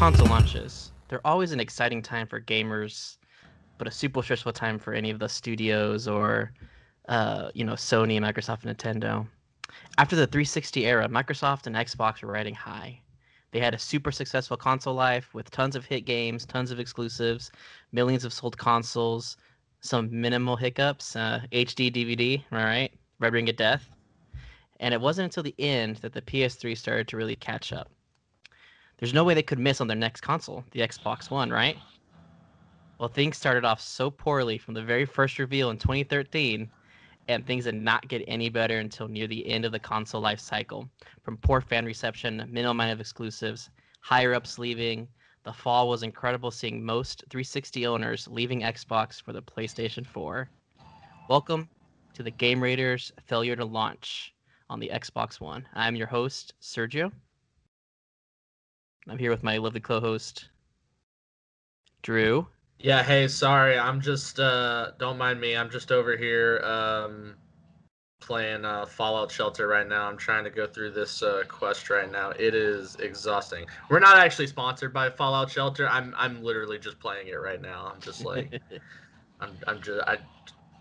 console launches, they're always an exciting time for gamers, but a super stressful time for any of the studios or, uh, you know, Sony, Microsoft, and Nintendo. After the 360 era, Microsoft and Xbox were riding high. They had a super successful console life with tons of hit games, tons of exclusives, millions of sold consoles, some minimal hiccups, uh, HD DVD, all right, Red Ring of Death. And it wasn't until the end that the PS3 started to really catch up. There's no way they could miss on their next console, the Xbox One, right? Well, things started off so poorly from the very first reveal in 2013, and things did not get any better until near the end of the console life cycle. From poor fan reception, minimal amount of exclusives, higher ups leaving, the fall was incredible seeing most 360 owners leaving Xbox for the PlayStation 4. Welcome to the Game Raiders failure to launch on the Xbox One. I'm your host, Sergio. I'm here with my lovely co-host, Drew. Yeah, hey, sorry. I'm just uh don't mind me. I'm just over here um playing uh Fallout Shelter right now. I'm trying to go through this uh quest right now. It is exhausting. We're not actually sponsored by Fallout Shelter. I'm I'm literally just playing it right now. I'm just like I'm I'm just I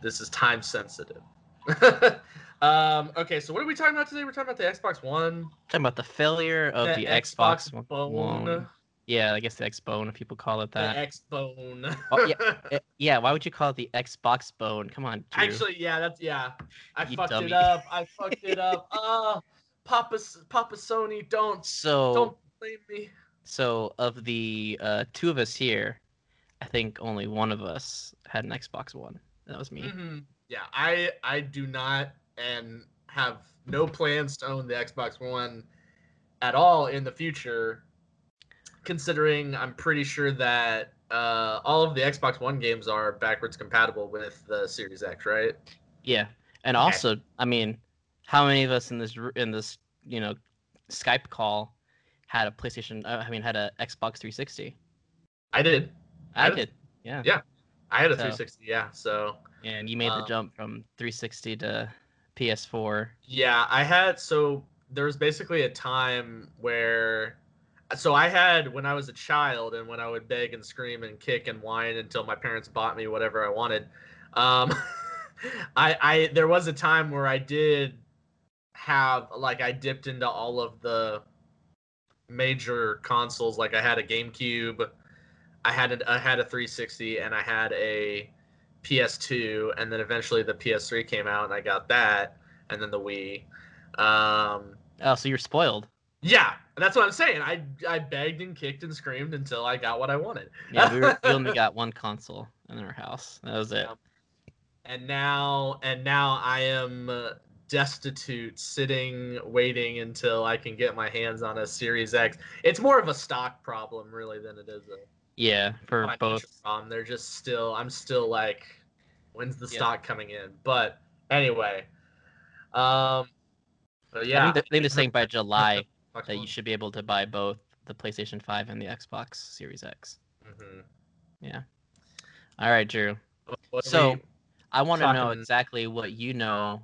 this is time sensitive. um okay, so what are we talking about today? We're talking about the Xbox One. Talking about the failure of the, Xbox, Bone. One. Yeah, I guess the Xbone, if people call it that. The. X Bone. Oh, Eh, yeah, why would you call it the Xbox Bone? Come on, Drew. Actually, yeah, that's yeah. I You fucked dummy. it up. I fucked it up. Ah, Papa, Papa Sony, don't, so don't blame me. so of the uh, two of us here, I think only one of us had an Xbox One. That was me. hmm Yeah, I, I do not, and have no plans to own the Xbox One at all in the future. Considering I'm pretty sure that uh, all of the Xbox One games are backwards compatible with the Series X, right? Yeah, and Okay. also, I mean, how many of us in this in this you know Skype call had a PlayStation? Uh, I mean, had a Xbox 360? I did. I I did. Yeah. Yeah. I had a So- 360, yeah. So And you made the Um, jump from 360 to PS4. Yeah, I had so there was basically a time where so I had when I was a child and when I would beg and scream and kick and whine until my parents bought me whatever I wanted. Um I I there was a time where I did have like I dipped into all of the major consoles like I had a GameCube, I had a, I had a 360 and I had a PS2 and then eventually the PS3 came out and I got that and then the Wii. Um, Oh, so you're spoiled. yeah, that's what I'm saying. I I begged and kicked and screamed until I got what I wanted. Yeah, we, were, we only got one console in our house. That was it. Yeah. And now and now I am uh, destitute, sitting waiting until I can get my hands on a Series X. It's more of a stock problem really than it is a Yeah, for both. problem. They're just still I'm still like when's the Yeah. stock coming in? But anyway. Um but I yeah. think they're, they're saying by July that you should be able to buy both the PlayStation 5 and the Xbox Series X. Mhm. Yeah. All right, Drew. What So I want to know exactly what you know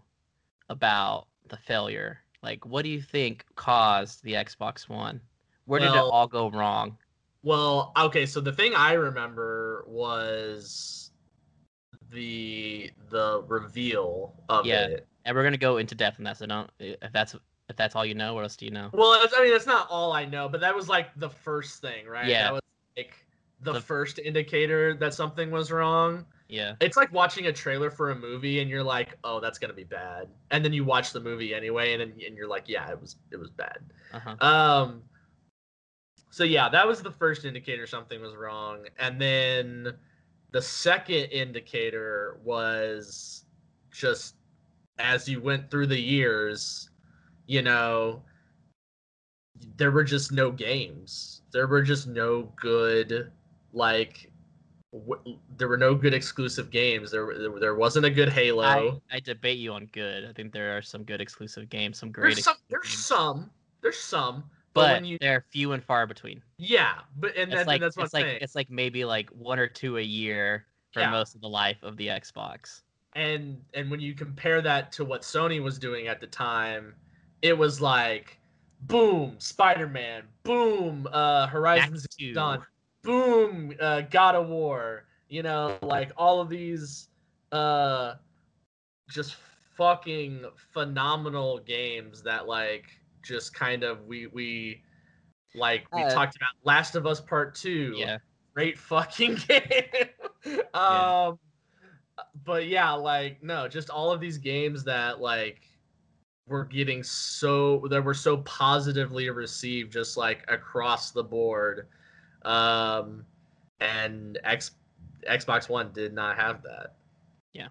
about the failure. Like, what do you think caused the Xbox One? Where did it all go wrong? Well, okay, so the thing I remember was the the reveal of Yeah. it. And we're gonna go into depth on that. So don't if that's if that's all you know. What else do you know? Well, I mean, that's not all I know, but that was like the first thing, right? Yeah. That was like the, The- first indicator that something was wrong. Yeah. It's like watching a trailer for a movie and you're like, "Oh, that's gonna be bad," and then you watch the movie anyway, and then, and you're like, "Yeah, it was it was bad." Uh huh. Um. So yeah, that was the first indicator something was wrong, and then the second indicator was just as you went through the years, you know, there were just no games. There were just no good like. W- there were no good exclusive games. There, there, there wasn't a good Halo. I, I debate you on good. I think there are some good exclusive games, some great. there's some. There's some. There's some. But, but you they're few and far between. Yeah, but and It's that, like that's what it's I'm like saying. it's like maybe like one or two a year for Yeah. most of the life of the Xbox. and and when you compare that to what Sony was doing at the time, it was like boom, Spider Man, boom, uh, Horizon Zero Dawn, boom, uh, God of War. You know, like all of these, uh, just fucking phenomenal games that like just kind of we we like we Uh, talked about Last of Us Part Two. Yeah. Great fucking game. um, but yeah, like no, just all of these games that like were getting so that were so positively received, just like across the board. Um, and X Xbox One did not have that. Yeah.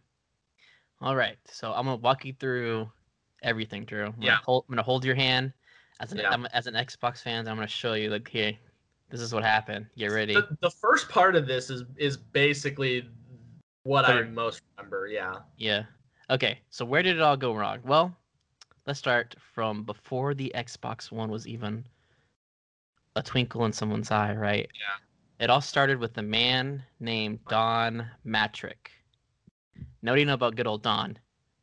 All right. So I'm gonna walk you through everything, Drew. I'm gonna Yeah. Hold, I'm gonna hold your hand as an Yeah. I'm- as an Xbox fan. I'm gonna show you like, here, this is what happened. Get ready. The, the first part of this is is basically what I most remember. Yeah. Yeah. Okay. So where did it all go wrong? Well, let's start from before the Xbox One was even a twinkle in someone's eye, right? Yeah. It all started with a man named Don Mattrick. Now, what do you know about good old Don?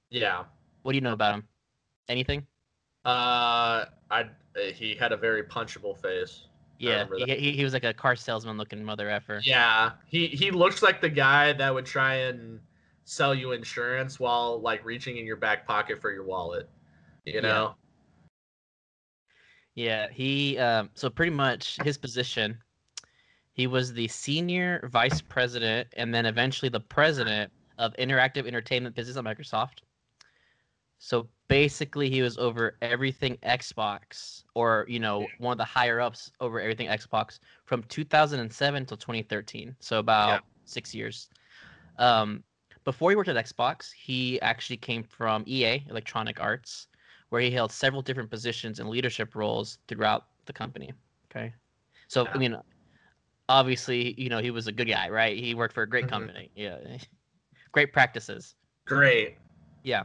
Yeah. What do you know about him? Anything? Uh, I he had a very punchable face. Yeah, he, he, he was like a car salesman looking mother effer. Yeah, he he looks like the guy that would try and sell you insurance while like reaching in your back pocket for your wallet. You Yeah. know? Yeah, he um so pretty much his position he was the senior vice president and then eventually the president of interactive entertainment business at Microsoft. So basically he was over everything Xbox or you know Yeah. one of the higher ups over everything Xbox from 2007 till 2013. So about Yeah. 6 years. Um before he worked at Xbox, he actually came from EA, Electronic Arts, where he held several different positions and leadership roles throughout the company. Okay. So, I mean, obviously, you know, he was a good guy, right? He worked for a great Mhm. company. Yeah. Great practices. Great. Yeah.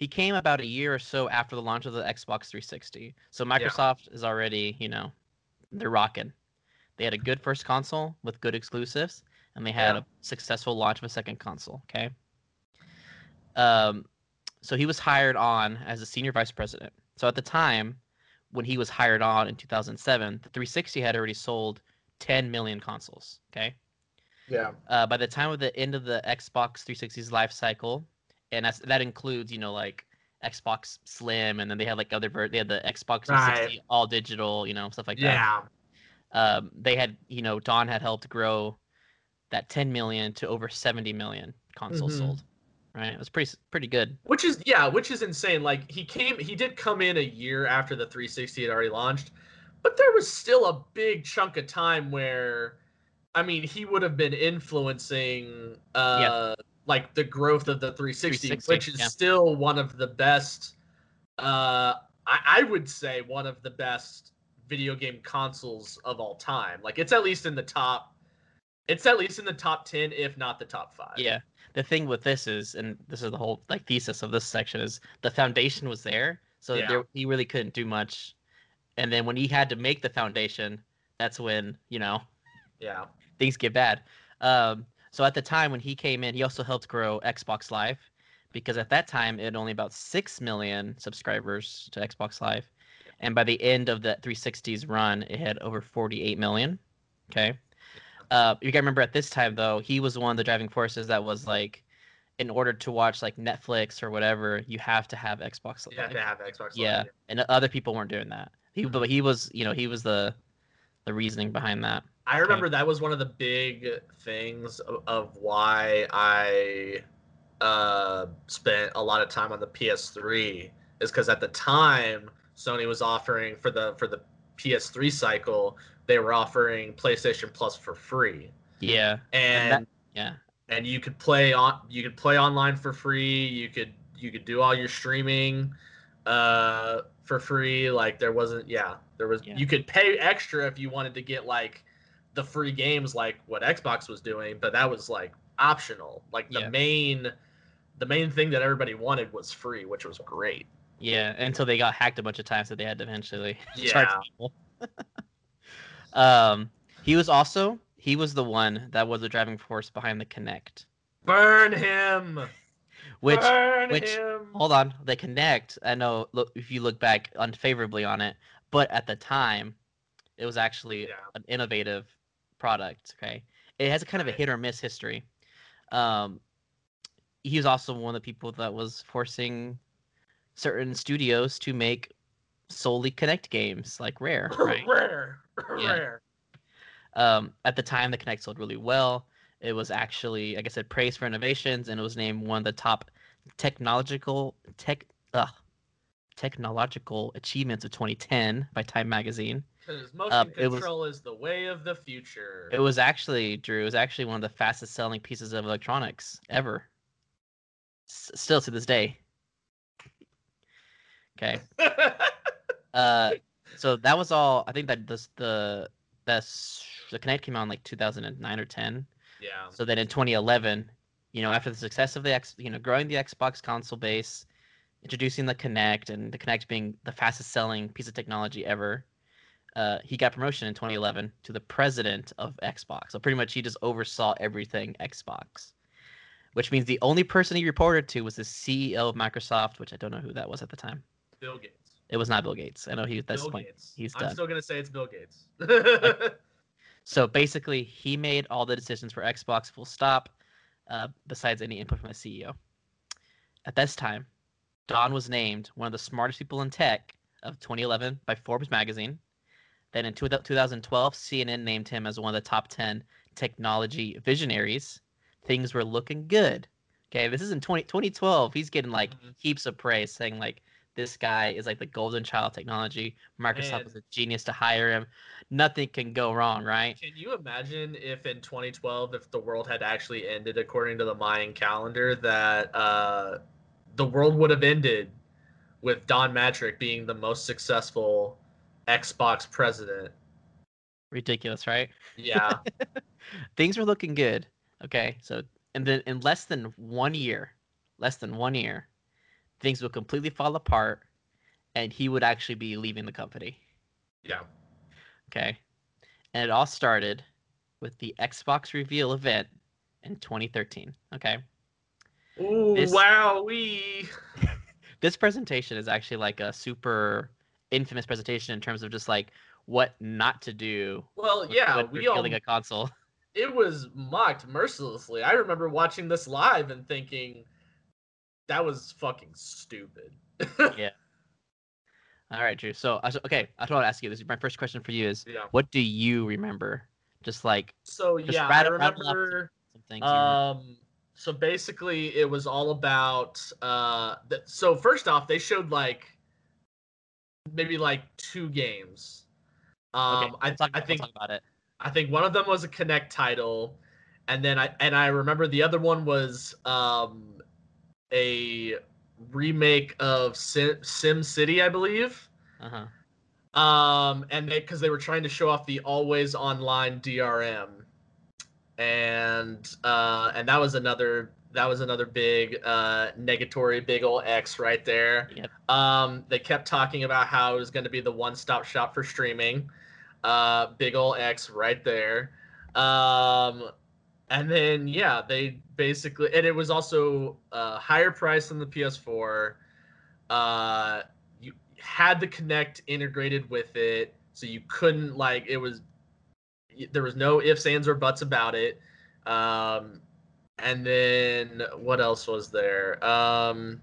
He came about a year or so after the launch of the Xbox 360. So Microsoft is already, you know, they're rocking. They had a good first console with good exclusives, and they had Yeah. a successful launch of a second console. Okay. Um, so he was hired on as a senior vice president. So at the time, when he was hired on in 2007, the 360 had already sold 10 million consoles. Okay Yeah. uh, by the time of the end of the Xbox 360's life cycle, and that's, that includes, you know, like Xbox Slim, and then they had like other ver- they had the Xbox 360 all digital, you know, stuff like that. Yeah. Um, they had, you know, Don had helped grow that 10 million to over 70 million consoles Mhm. sold. Right, it was pretty pretty good. Which is yeah, which is insane. Like he came, he did come in a year after the 360 had already launched, but there was still a big chunk of time where, I mean, he would have been influencing, uh, like the growth of the 360, 360, which is yeah. still one of the best. Uh, I, I would say one of the best video game consoles of all time. Like it's at least in the top. It's at least in the top 10, if not the top five. Yeah. The thing with this is, and this is the whole like thesis of this section is the foundation was there, so Yeah. there, he really couldn't do much. And then when he had to make the foundation, that's when you know Yeah. things get bad. Um, so at the time when he came in, he also helped grow Xbox Live because at that time it had only about six million subscribers to Xbox Live, and by the end of the 360's run, it had over 48 million. Okay. Uh, you gotta remember at this time though, he was one of the driving forces that was like, in order to watch like Netflix or whatever, you have to have Xbox Live. You have to have Xbox. Live. Yeah, Live. and other people weren't doing that. He, but he was, you know, he was the, the reasoning behind that. I remember that was one of the big things of, of why I uh, spent a lot of time on the PS3 is because at the time Sony was offering for the for the PS3 cycle they were offering PlayStation Plus for free Yeah, and that- yeah. and you could play on you could play online for free you could you could do all your streaming uh for free like there wasn't yeah there was Yeah. you could pay extra if you wanted to get like the free games like what Xbox was doing but that was like optional like the Yeah. main the main thing that everybody wanted was free which was great Yeah, until they got hacked a bunch of times that they had to eventually charge Yeah. people. um, he was also he was the one that was the driving force behind the Kinect, burn him which burn which- him hold on, the Kinect. I know look, if you look back unfavorably on it, but at the time, it was actually Yeah. an innovative product. Okay, it has a kind of a hit or miss history. Um, he was also one of the people that was forcing certain studios to make solely Kinect games, like Rare. Right. Rare. Yeah. Rare. Um, at the time, the Kinect sold really well. It was actually, like I said, praised for innovations, and it was named one of the top technological tech uh, technological achievements of 2010 by Time Magazine. Because motion Um, it was- control is the way of the future. It was actually Drew. It was actually one of the fastest selling pieces of electronics ever. S- still to this day. Okay. Uh, so that was all. I think that this the that's the Kinect came out in like 2009 or 10. yeah. So then in 2011, you know, after the success of the X, you know, growing the Xbox console base, introducing the Kinect, and the Kinect being the fastest selling piece of technology ever, uh, he got promotion in 2011 to the president of Xbox. So pretty much he just oversaw everything Xbox, which means the only person he reported to was the CEO of Microsoft, which I don't know who that was at the time. Bill Gates. It was not Bill Gates. I know he. That's Bill the point. Gates. He's I'm still gonna say it's Bill Gates. So basically, he made all the decisions for Xbox full stop, uh, besides any input from the CEO. At this time, Don was named one of the smartest people in tech of 2011 by Forbes magazine. Then in two- 2012, CNN named him as one of the top 10 technology visionaries. Things were looking good. Okay, this is in 20, 2012. He's getting like Mhm. heaps of praise, saying like this guy is like the golden child of technology. Microsoft Man. was a genius to hire him. Nothing can go wrong, right? Can you imagine if in 2012, if the world had actually ended according to the Mayan calendar, that uh, the world would have ended with Don Mattrick being the most successful Xbox president? Ridiculous, right? Yeah. Things were looking good. Okay, so and then in less than one year, less than one year, things would completely fall apart, and he would actually be leaving the company. yeah. Okay, and it all started with the Xbox reveal event in 2013. Okay, Ooh, wow, we. this presentation is actually like a super infamous presentation in terms of just like what not to do. Well, yeah, we all. revealing a console. It was mocked mercilessly. I remember watching this live and thinking, that was fucking stupid. Yeah. All right, Drew. So, okay, I just want to ask you. This my first question for you: Is yeah. what do you remember? Just like So Just yeah, I rattle- rattle off remember. some things. Um, so basically, it was all about. Uh, th- so first off, they showed like maybe like two games. Um, okay, I, talk, I think about it. I think one of them was a Kinect title, and then I and I remember the other one was um a remake of Sim, Sim City, I believe. Uh huh. Um, and they because they were trying to show off the always online DRM, and uh, and that was another that was another big uh negatory big ol' X right there. Yep. Um, they kept talking about how it was going to be the one stop shop for streaming. Uh, big ol' X right there. Um, and then yeah, they basically and it was also uh, higher price than the PS4. Uh, you had the Kinect integrated with it, so you couldn't like it was. There was no ifs, ands, or buts about it. Um, and then what else was there? Um,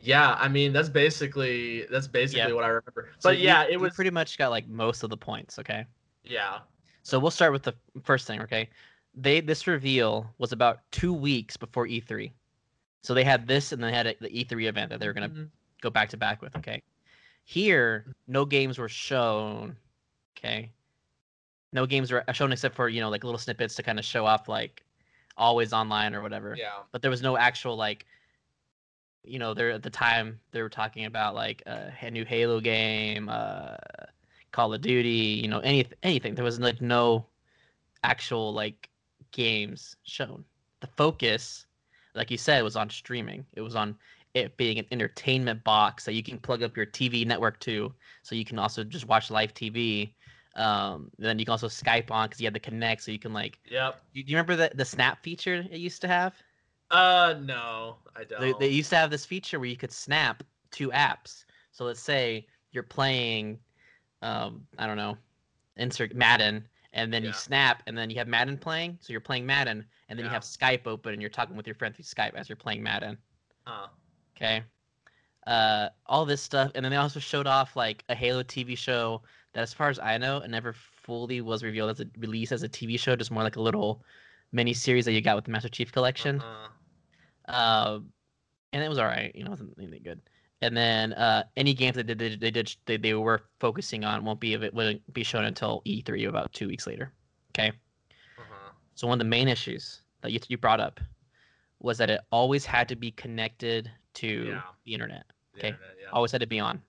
yeah, I mean that's basically that's basically Yeah. what I remember. So But you- yeah, it was pretty much got like most of the points. Okay. yeah. So we'll start with the first thing. Okay. They this reveal was about two weeks before E3. So they had this, and they had a, the E3 event that they were gonna Mhm. go back to back with. Okay. Here, no games were shown. Okay. No games were shown except for you know like little snippets to kind of show off like always online or whatever. Yeah. But there was no actual like. You know, there at the time they were talking about like uh, a new Halo game, uh, Call of Duty. You know, any anything. There was like no actual like games shown. The focus, like you said, was on streaming. It was on it being an entertainment box that you can plug up your TV network to, so you can also just watch live TV. Um, then you can also Skype on because you have the Kinect, so you can like. Yep. Do you remember the the Snap feature it used to have? Uh, no, I don't. They, they used to have this feature where you could snap two apps. So let's say you're playing, um, I don't know, insert Madden, and then Yeah. you snap, and then you have Madden playing, so you're playing Madden, and then you have Skype open, and you're talking with your friend through Skype as you're playing Madden. Huh. Okay. Uh, all this stuff, and then they also showed off like a Halo TV show that, as far as I know, it never fully was revealed as a release as a TV show, just more like a little mini series that you got with the Master Chief Collection. Uh-huh. Uh, and it was all right. You know, it wasn't anything good. And then uh, any games that they did, they did, they, they were focusing on won't be won't be shown until E3 about two weeks later. Okay. Uh-huh. So one of the main issues that you, you brought up was that it always had to be connected to Yeah. the internet. The Okay. internet, yeah. Always had to be on.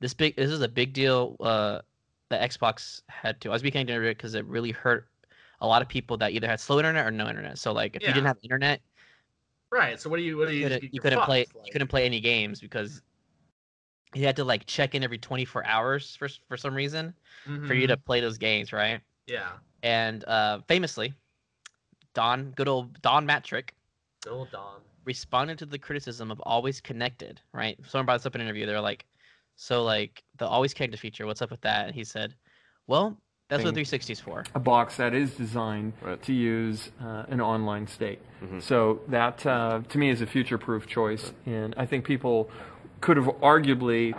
This big this is a big deal uh, that Xbox had to. I was speaking to it because it really hurt a lot of people that either had slow internet or no internet. So like if you didn't have internet, Right. So what do you what do you you couldn't, you're couldn't play fucked, you couldn't play any games because you had to like check in every 24 hours for for some reason for you to Mhm. play those games, right? Yeah. And uh, famously, Don, good old Don Mattrick, Bill Don. responded to the criticism of always connected, right? Someone brought this up in an interview. They're like, so like the always connected feature, what's up with that? And he said, well, that's what 360 is for. a box that is designed Right. to use uh, an online state. Mhm. So that, uh, to me, is a future-proof choice, and I think people could have arguably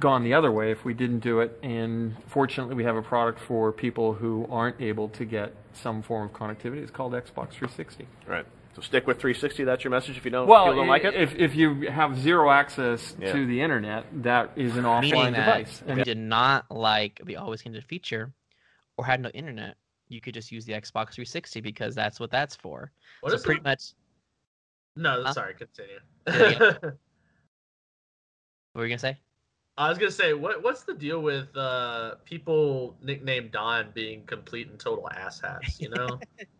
gone the other way if we didn't do it. And fortunately, we have a product for people who aren't able to get some form of connectivity. It's called Xbox 360. Right. So stick with 360. That's your message. If you don't, Well, people don't like it. if, if you have zero access Yeah. to the internet, that is an Meaning offline that device. if you did not like the always connected feature or had no internet, you could just use the Xbox 360 because that's what that's for. What so is pretty the- much, No, Huh? sorry, continue. What were you gonna say? I was gonna say, what what's the deal with uh, people nicknamed Don being complete and total asshats? You know?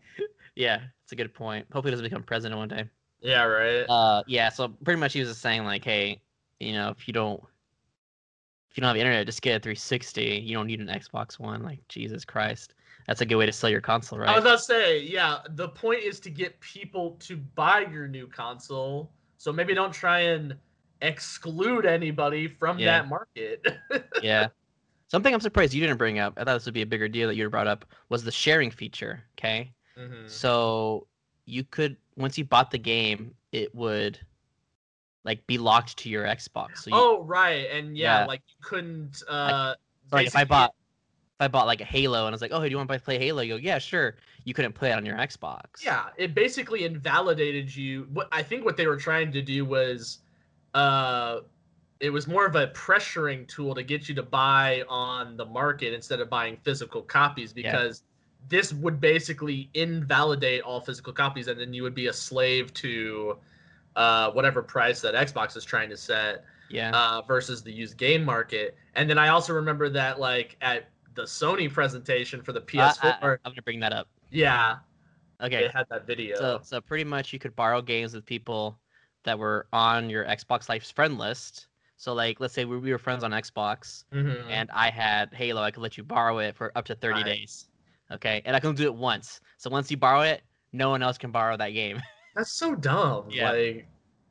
Yeah, it's a good point. Hopefully, he doesn't become president one day. yeah, right. Uh, yeah. So pretty much, he was just saying like, hey, you know, if you don't, if you don't have internet, just get a 360. You don't need an Xbox One. Like, Jesus Christ, that's a good way to sell your console, right? I was about to say, yeah. The point is to get people to buy your new console. So maybe don't try and exclude anybody from Yeah. that market. yeah. Something I'm surprised you didn't bring up. I thought this would be a bigger deal that you brought up was the sharing feature. Okay. Mhm. So you could once you bought the game, it would like be locked to your Xbox. So you, oh, right, and yeah, Yeah. like you couldn't. Uh, so, like if I bought if I bought like a Halo and I was like, oh, hey, do you want to play Halo? You go, yeah, sure. You couldn't play it on your Xbox. Yeah, it basically invalidated you. What I think what they were trying to do was, uh, it was more of a pressuring tool to get you to buy on the market instead of buying physical copies because this would basically invalidate all physical copies, and then you would be a slave to uh, whatever price that Xbox is trying to set Yeah. uh, versus the used game market. And then I also remember that like at the Sony presentation for the PS4, I, am gonna bring that up. yeah, Okay. they had that video. So so pretty much you could borrow games with people that were on your Xbox Life's friend list. So like let's say we, we were friends on Xbox Mhm. and I had Halo, I could let you borrow it for up to 30 Right. days. Okay. And I can do it once. So once you borrow it, no one else can borrow that game. That's so dumb. Yeah. Like,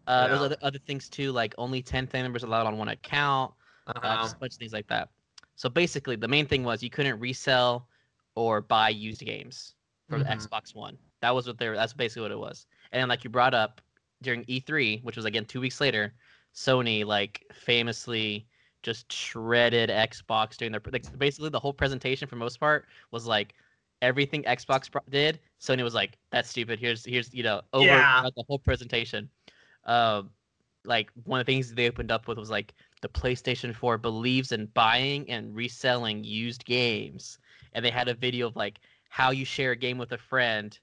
Uh, There's other, other things too, like only 10 family members allowed on one account, uh, um, just a bunch of things like that. So basically, the main thing was you couldn't resell or buy used games for the Mhm. Xbox One. That was what they were. That's basically what it was. And then, like you brought up during E3, which was again two weeks later, Sony like famously just shredded Xbox during their like, basically the whole presentation for most part was like everything Xbox pro- did. Sony was like, "That's stupid. Here's here's you know over Yeah. the whole presentation." Um, like one of the things they opened up with was like the PlayStation 4 believes in buying and reselling used games, and they had a video of like how you share a game with a friend,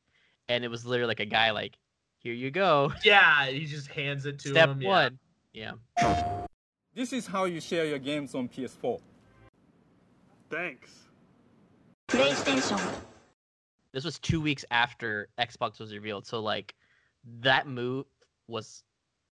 and it was literally like a guy like, "Here you go, yeah, he just hands it to step him. yeah. one." Yeah. This is how you share your games on PS4. Thanks. PlayStation. This was two weeks after Xbox was revealed, so like that move was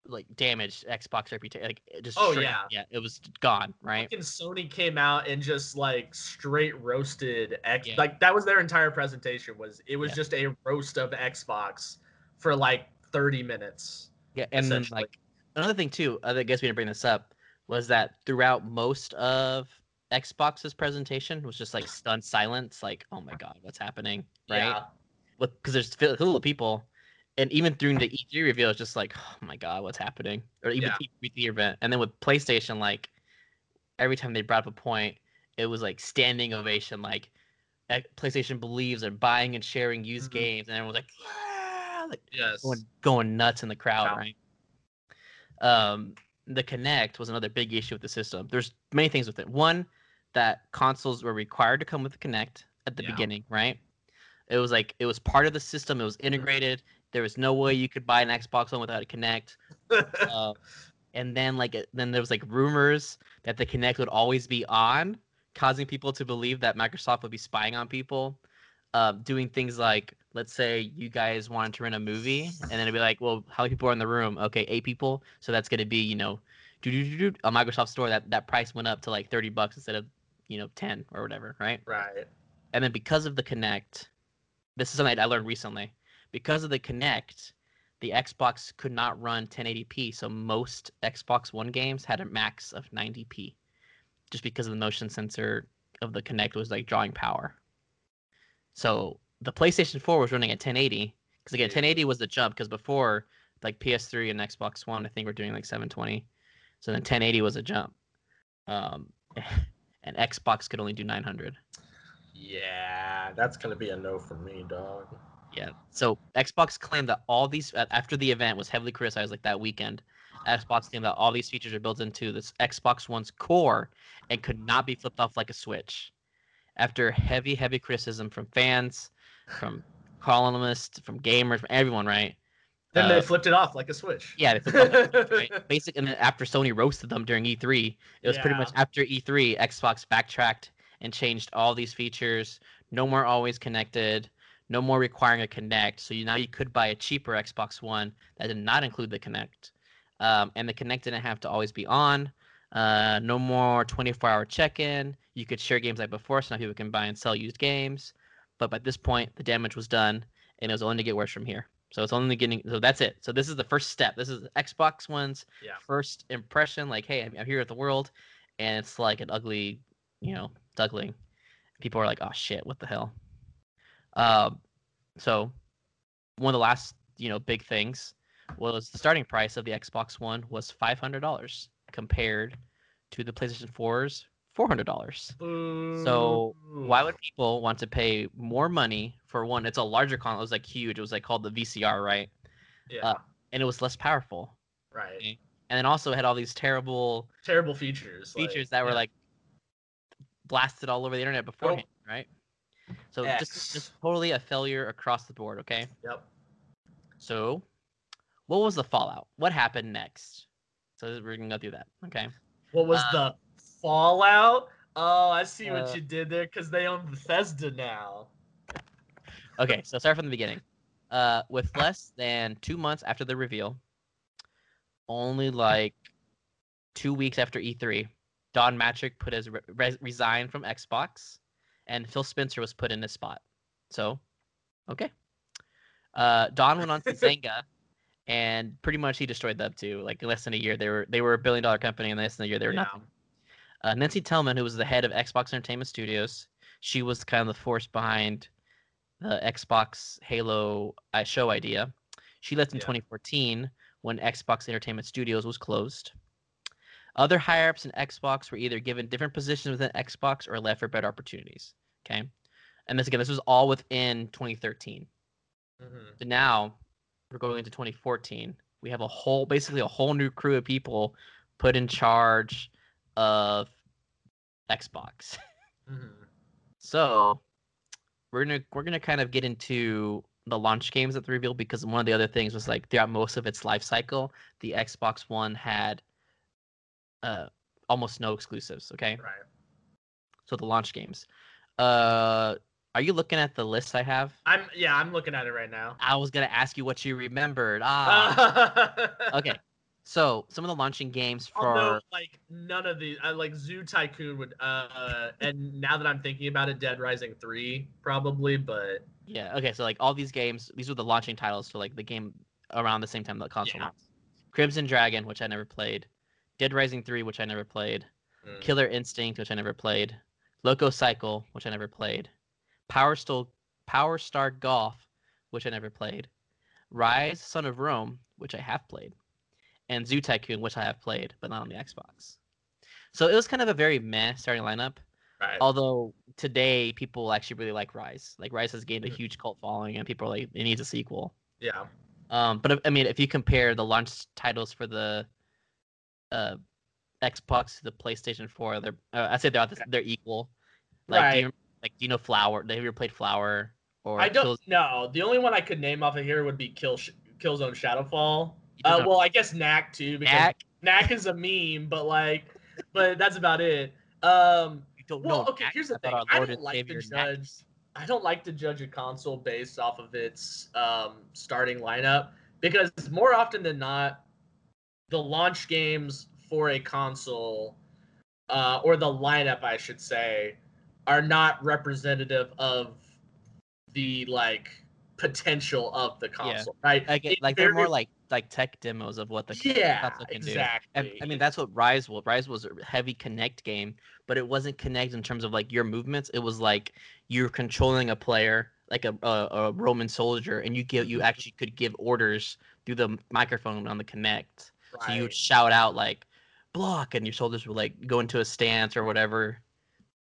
like damaged Xbox reputation. Like just oh yeah, yeah, it was gone. Right. And Sony came out and just like straight roasted X. Yeah. Like that was their entire presentation. Was it was yeah. just a roast of Xbox for like thirty minutes. Yeah, and then like another thing too. I guess we didn't bring this up was that throughout most of Xbox's presentation was just like stunned silence, like, oh my god, what's happening? Right? Yeah. Because there's fi- full of people. And even during the E3 reveal, it's just like, oh my god, what's happening? Or even Yeah. E3 event. And then with PlayStation, like every time they brought up a point, it was like standing ovation, like eh, PlayStation believes in buying and sharing used Mhm. games, and everyone's like, yeah, like Yes. going going nuts in the crowd, Yeah. right? Um, the Kinect was another big issue with the system. There's many things with it. One, that consoles were required to come with the Kinect at the Yeah. beginning, right? It was like it was part of the system. It was integrated. There was no way you could buy an Xbox One without a Kinect. Uh, and then like then there was like rumors that the Connect would always be on, causing people to believe that Microsoft would be spying on people, uh, doing things like let's say you guys wanted to rent a movie, and then it'd be like, well, how many people are in the room? Okay, eight people, so that's gonna be you know, a Microsoft store that that price went up to like thirty bucks instead of you know ten or whatever, right? right. And then because of the Kinect, this is something I learned recently. Because of the Kinect, the Xbox could not run 1080p, so most Xbox One games had a max of 90p, just because of the motion sensor of the Kinect was like drawing power. So the PlayStation 4 was running at 1080, because again, Yeah. 1080 was the jump. Because before, like PS3 and Xbox One, I think we're doing like 720, so then 1080 was a jump. Um, and Xbox could only do 900. Yeah, that's gonna be a no for me, dog. Yeah. So Xbox claimed that all these after the event was heavily criticized like that weekend. Xbox claimed that all these features are built into this Xbox One's core and could not be flipped off like a switch. After heavy, heavy criticism from fans, from columnists, from gamers, from everyone, right? Then Uh, they flipped it off like a switch. yeah, they flipped off like a switch, right? Basic, and then after Sony roasted them during E3, it was pretty much after E3, Xbox backtracked and changed all these features. No more always connected. No more requiring a Kinect. So you, now you could buy a cheaper Xbox One that did not include the Kinect, um, and the Kinect didn't have to always be on. Uh, no more 24-hour check-in. You could share games like before, so now people can buy and sell used games. But by this point, the damage was done, and it was only to get worse from here. So it's only getting. So that's it. So this is the first step. This is Xbox One's Yeah. first impression. Like, hey, I'm, I'm here at the world, and it's like an ugly, you know, duckling. People are like, oh shit, what the hell? Um, so one of the last, you know, big things was the starting price of the Xbox One was five hundred dollars compared to the PlayStation 4's four hundred dollars. So why would people want to pay more money for one? It's a larger console. It was like huge. It was like called the VCR, right? Yeah. uh, And it was less powerful. right. And then also had all these terrible Terrible features. like- features that were yeah. like blasted all over the internet beforehand, right? So X. just just totally a failure across the board. Okay. Yep. So, what was the fallout? What happened next? So we're gonna go through that. Okay. What was Uh, the Fallout? Oh, I see uh, what you did there because they own Bethesda now. Okay. So start from the beginning. Uh, with less than two months after the reveal, only like two weeks after E3, Don Mattrick put his re- re- resigned from Xbox, and Phil Spencer was put in his spot. So, okay. Uh, Don went on to Zynga, and pretty much he destroyed them too. Like in less than a year, they were they were a billion dollar company, and less than a year they were Yeah. nothing. Uh, Nancy Tellem, who was the head of Xbox Entertainment Studios, she was kind of the force behind the Xbox Halo uh, show idea. She left in Yeah. 2014 when Xbox Entertainment Studios was closed. Other higher ups in Xbox were either given different positions within Xbox or left for better opportunities. Okay. And this again, this was all within 2013. Mhm. So now we're going into 2014. We have a whole, basically a whole new crew of people put in charge of Xbox. Mhm. So we're gonna we're gonna kind of get into the launch games at the reveal because one of the other things was like throughout most of its life cycle, the Xbox One had uh almost no exclusives. Okay, Right. so the launch games. Uh, are you looking at the list I have? I'm yeah, I'm looking at it right now. I was gonna ask you what you remembered. Ah, okay. So some of the launching games for Although, like none of these, I like Zoo Tycoon would, uh, and now that I'm thinking about it, Dead Rising three probably, but Yeah. Okay. So like all these games, these were the launching titles for like the game around the same time the console Yeah. launched. Crimson Dragon, which I never played. Dead Rising 3, which I never played, Mm. Killer Instinct, which I never played, LocoCycle, which I never played, Power Star Power Star Golf, which I never played, Ryse Son of Rome, which I have played, and Zoo Tycoon, which I have played, but not on the Xbox. So it was kind of a very meh starting lineup. Right. Although today people actually really like Ryse. Like Ryse has gained a Mhm. huge cult following, and people are like, it needs a sequel. yeah. Um, but if- I mean, if you compare the launch titles for the uh, Xbox to the PlayStation 4, they're uh, I say they're the- they're equal. Like, do you, like do you know Flower? Have you ever played Flower? Or I don't Kills- know. The only one I could name off of here would be Kill Killzone Shadowfall. Uh, well, I guess Knack too because Knack? Knack is a meme, but like, but that's about it. Um, well, know okay. Knack? Here's the I thing. I don't like to Knack- judge. I don't like to judge a console based off of its um, starting lineup because more often than not, the launch games for a console, uh, or the lineup, I should say, are not representative of the like potential of the console, right? Like, It like they're more like like tech demos of what the yeah, console can do. exactly. And, I mean, that's what Ryse was. Ryse was a heavy Kinect game, but it wasn't Kinect in terms of like your movements. It was like you're controlling a player, like a, a, a Roman soldier, and you give you mm-hmm. actually could give orders through the microphone on the Kinect. So you would shout out like block, and your soldiers would like go into a stance or whatever.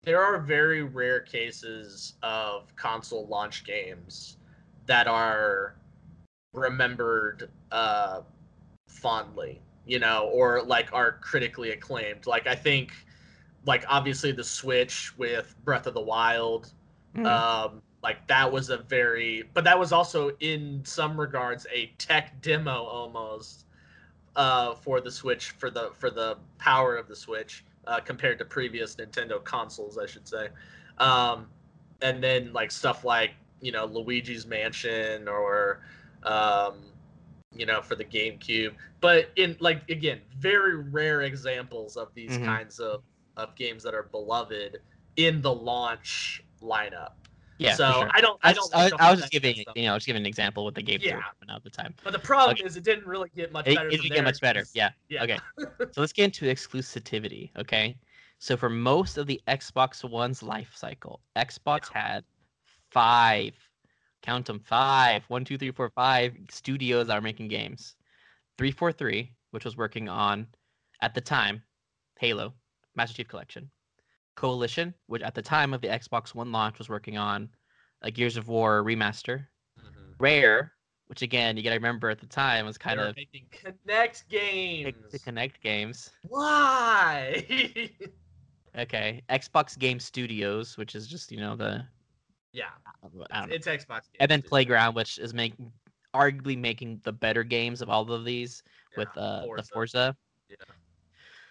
there are very rare cases of console launch games that are remembered uh, fondly, you know, or like are critically acclaimed. Like I think, like obviously the Switch with Breath of the Wild, Mm. um, like that was a very, but that was also in some regards a tech demo almost uh, for the Switch for the for the power of the Switch uh, compared to previous Nintendo consoles, I should say. Um, and then like stuff like you know Luigi's Mansion or um, you know for the GameCube, but in like again very rare examples of these Mhm. kinds of of games that are beloved in the launch lineup. yeah, so sure. I don't I don't. I, I was just giving them. you know, I was giving an example with the that Yeah. were coming out at the time. But the problem Okay. is it didn't really get much It, better. it didn't get much better. Yeah. Yeah. Okay. so let's get into exclusivity. Okay. So for most of the Xbox One's life cycle, Xbox had five, count them five, one, two, three, four, five studios are making games. 343, which was working on, at the time, Halo, Master Chief Collection. Coalition, which at the time of the Xbox One launch was working on a Gears of War remaster. Mhm. Rare, which again, you gotta remember at the time was kind They were of making Kinect games. to Kinect games. Why? Okay, Xbox Game Studios, which is just you know the yeah, I don't it's Xbox. and then Playground, which is make arguably making the better games of all of these yeah, with uh, the Forza. Forza. Yeah.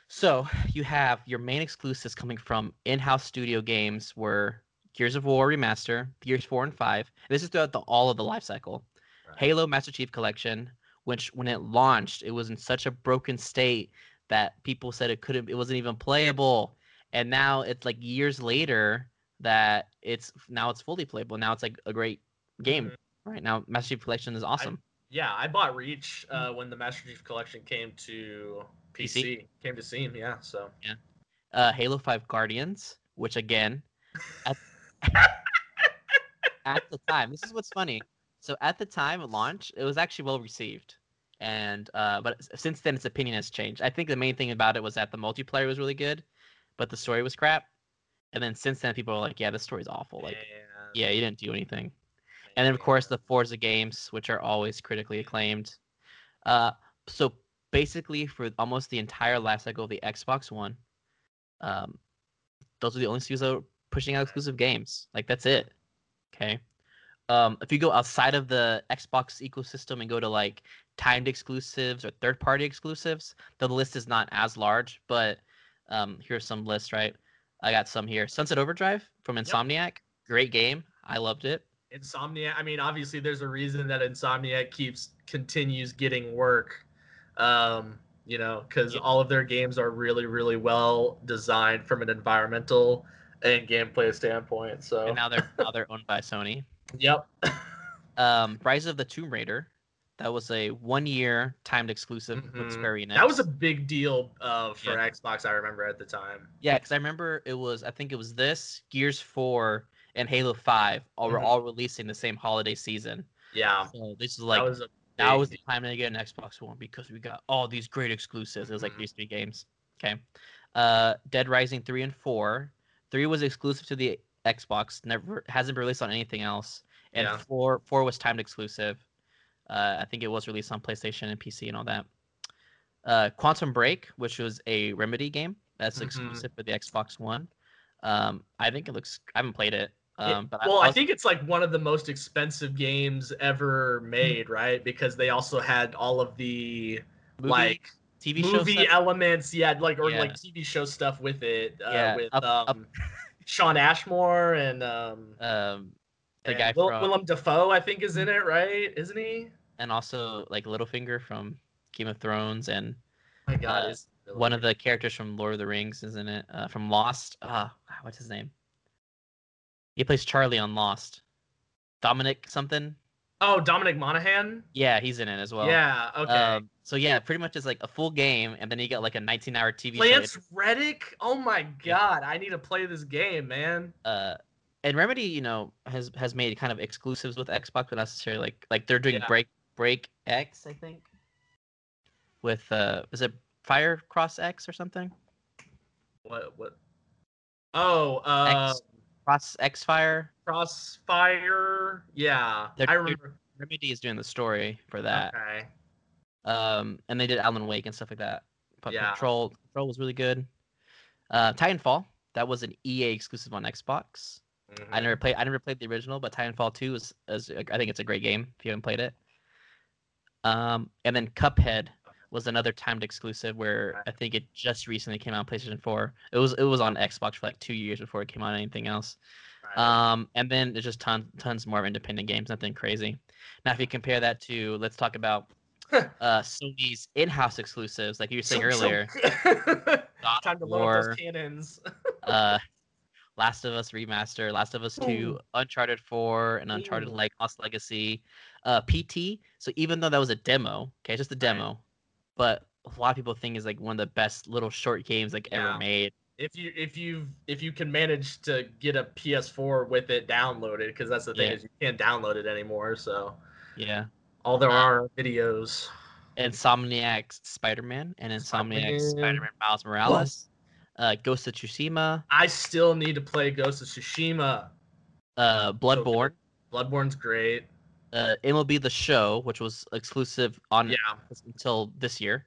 So you have your main exclusives coming from in-house studio games were Gears of War Remaster, Gears 4 and 5. This is throughout the, all of the life cycle. Right. Halo Master Chief Collection, which when it launched, it was in such a broken state that people said it couldn't, it wasn't even playable. And now it's like years later that it's now it's fully playable. Now it's like a great game. Mhm. Right now, Master Chief Collection is awesome. Yeah, I bought Reach uh, when the Master Chief Collection came to PC. PC? Came to Steam, yeah. So uh, Halo 5 Guardians, which again, at, at the time, this is what's funny. So at the time of launch, it was actually well received, and uh, but since then, its opinion has changed. I think the main thing about it was that the multiplayer was really good, but the story was crap. And then since then, people are like, "Yeah, this story's awful. Like, man, yeah, you didn't do anything." And then of course the Forza games, which are always critically acclaimed. Uh, so basically, for almost the entire life cycle of the Xbox One, um, those are the only studios that are pushing out exclusive games. Like that's it. Okay. Um, if you go outside of the Xbox ecosystem and go to like timed exclusives or third-party exclusives, the list is not as large. But um, here's some lists, right? I got some here. Sunset Overdrive from Insomniac, great game. I loved it. Insomniac. I mean, obviously, there's a reason that Insomniac keeps continues getting work. Um, you know, because Yeah. all of their games are really, really well designed from an environmental and gameplay standpoint. So, and now they're now they're owned by Sony. yep. Um, Rise of the Tomb Raider, That was a one-year timed exclusive Mhm. with Square Enix. That was a big deal uh, for Yeah. Xbox. I remember at the time. yeah, because I remember it was. I think it was this Gears Four and Halo Five all were Mhm. all releasing the same holiday season. Yeah, So this is like that was a now big was the time to get an Xbox One because we got all these great exclusives. It was like Mhm. these three games. Okay. Uh Dead Rising 3 and 4. 3 was exclusive to the Xbox, never hasn't been released on anything else. And Yeah. 4 4 was timed exclusive. Uh I think it was released on PlayStation and PC and all that. Uh Quantum Break, which was a Remedy game that's Mhm. exclusive for the Xbox One. Um I think it looks I haven't played it. Um but well, I was- think it's like one of the most expensive games ever made, right? Because they also had all of the movie, like TV show movie stuff? elements, yeah, like or Yeah. like TV show stuff with it, uh, Yeah, with up- up- um, Shawn Ashmore and um, um the guy Will- from Willem Dafoe, I think, is in it, right? Isn't he? and also like Littlefinger from Game of Thrones, and Oh my God, Uh, is one of the characters from Lord of the Rings is in it. Uh, from Lost. Uh, what's his name? He plays Charlie on Lost. Dominic something. oh Dominic Monaghan. Yeah, he's in it as well. yeah, okay. Um, so yeah, pretty much it's like a full game, and then you get like a 19-hour TV Lance show. Reddick. Oh my God, I need to play this game, man. Uh, and Remedy, you know, has has made kind of exclusives with Xbox, but not necessarily like like they're doing Yeah. Break Break X, I think. With uh, is it Fire Cross X or something? What? What? Oh, uh, X Cross X Fire. Crossfire. Yeah, They're- I remember. Remedy is doing the story for that. Okay. Um, and they did Alan Wake and stuff like that. But Yeah. Control Control was really good. Uh, Titanfall that was an EA exclusive on Xbox. I Mhm. never played. I never played the original, but Titanfall Two is, is I think it's a great game if you haven't played it. Um, and then Cuphead was another timed exclusive where I think it just recently came out on PlayStation Four. It was it was on Xbox for like two years before it came out on anything else. Um, and then there's just tons tons more of independent games, nothing crazy. Now, if you compare that to, let's talk about uh, Sony's in-house exclusives, like you were saying So- so- earlier, God Time to load up those cannons. uh, Last of Us remaster, Last of Us Two, Uncharted Four, and Uncharted like Lost Legacy, uh, PT. So even though that was a demo, okay, just a demo, but a lot of people think is like one of the best little short games like Yeah. ever made. if you if you if you can manage to get a PS4 with it downloaded, because that's the thing Yeah. is you can't download it anymore. So Yeah. all there Uh, are videos. Insomniac's Spider-Man and Insomniac's Spider-Man. Spider-Man Miles Morales, uh, Ghost of Tsushima, I still need to play Ghost of Tsushima. uh, Bloodborne, Bloodborne's great. uh, MLB The Show, which was exclusive on Yeah. until this year,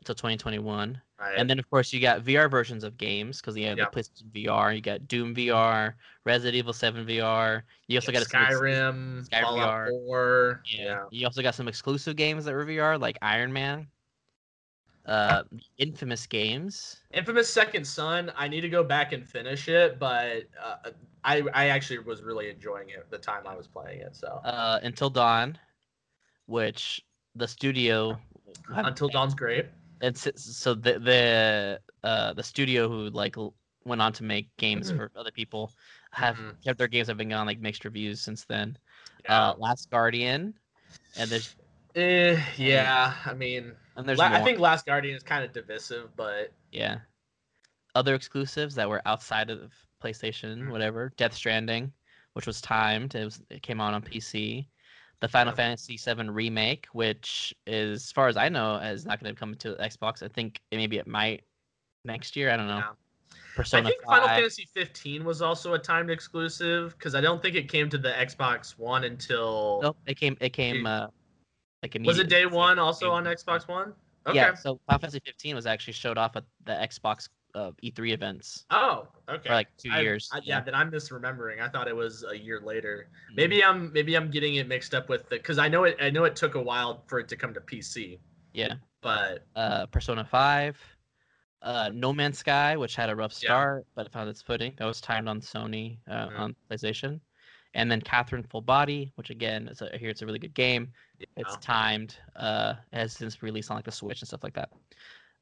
until 2021. Right. And then, of course, you got VR versions of games because you have Yeah. the PlayStation VR. You got Doom VR, Resident Evil 7 VR. You also got some ex- Skyrim, Skyrim Fallout VR. 4. yeah. You also got some exclusive games that were VR, like Iron Man. Uh, infamous games. Infamous Second Son. I need to go back and finish it, but uh, I I actually was really enjoying it the time I was playing it. So Uh, Until Dawn, which the studio. Until Dawn's great. And so the the uh the studio who like went on to make games for other people have Mhm. kept their games have been getting like mixed reviews since then. Yeah. Uh, Last Guardian, and there's Eh, yeah. I mean, and there's La-. I think Last Guardian is kind of divisive, but yeah, other exclusives that were outside of PlayStation, Mhm. whatever. Death Stranding, which was timed, it was it came out on PC. The Final Yeah. Fantasy VII remake, which is, as far as I know, is not going to come to Xbox. I think it, maybe it might next year. I don't know. Yeah. Persona I think 5. Final Fantasy 15 was also a timed exclusive because I don't think it came to the Xbox One until Nope, it came. It came. Uh, like was it day one also on Xbox One? Okay. Yeah. So Final Fantasy 15 was actually showed off at the Xbox uh, E3 events Oh, okay. for like two I- years. I, yeah, then I'm misremembering. I thought it was a year later. Mhm. Maybe I'm maybe I'm getting it mixed up with the because I know it I know it took a while for it to come to PC, Yeah. but Uh, Persona 5. Uh, No Man's Sky, which had a rough Yeah. start, but it found its footing. That was timed on Sony uh, Mhm. on PlayStation. And then Catherine Full Body, which again, is a, I hear it's a really good game. It's timed. Uh, has since released on like the Switch and stuff like that.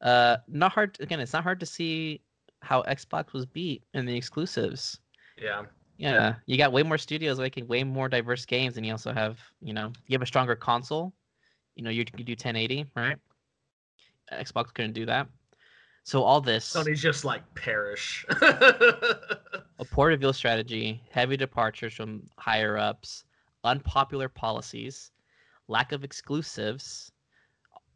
Uh, not hard. Again, it's not hard to see how Xbox was beat in the exclusives. yeah, Yeah, you got way more studios making way more diverse games, and you also have, you know, you have a stronger console. You know, you could do 1080, right? Xbox couldn't do that. So all this Sony's just like perish. a poor reveal strategy, heavy departures from higher ups, unpopular policies, lack of exclusives.